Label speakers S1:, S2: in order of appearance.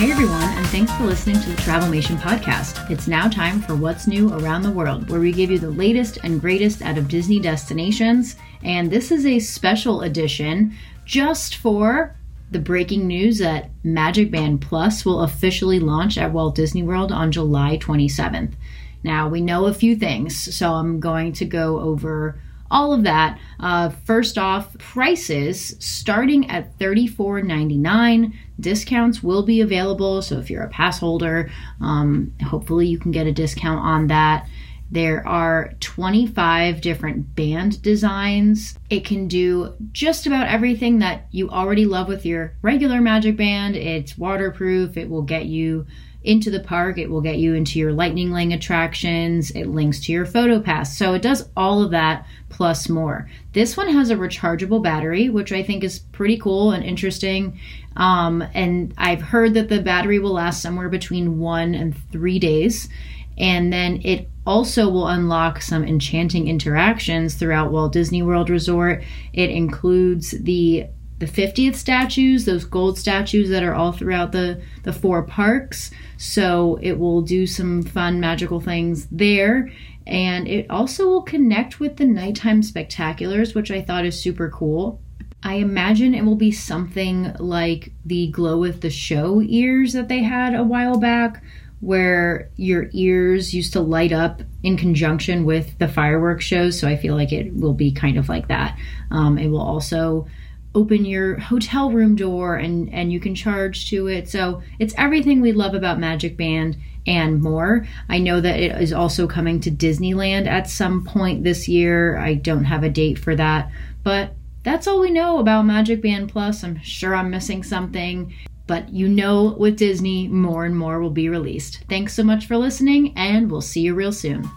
S1: Hey everyone, and thanks for listening to the Travelmation podcast. It's now time for What's New Around the World, where we give you the latest and greatest out of Disney destinations. And this is a special edition just for the breaking news that Magic Band Plus will officially launch at Walt Disney World on July 27th. Now, we know a few things, so I'm going to go over all of that. Uh, first off, prices starting at $34.99. Discounts will be available, so if you're a pass holder, um, hopefully you can get a discount on that. There are 25 different band designs. It can do just about everything that you already love with your regular Magic Band. It's waterproof, it will get you into the park. It will get you into your Lightning Lane attractions. It links to your photo pass. So it does all of that plus more. This one has a rechargeable battery, which I think is pretty cool and interesting. Um, and I've heard that the battery will last somewhere between one and three days. And then it also will unlock some enchanting interactions throughout Walt Disney World Resort. It includes the the 50th statues, those gold statues that are all throughout the, the four parks. So it will do some fun magical things there. And it also will connect with the nighttime spectaculars, which I thought is super cool. I imagine it will be something like the glow with the show ears that they had a while back, where your ears used to light up in conjunction with the fireworks shows. So I feel like it will be kind of like that. Um, it will also open your hotel room door and and you can charge to it. So it's everything we love about magic band and more. I know that it is also coming to disneyland at some point this year. I don't have a date for that but that's all we know about magic band plus. I'm sure i'm missing something but you know, with Disney, more and more will be released. Thanks so much for listening, and we'll see you real soon.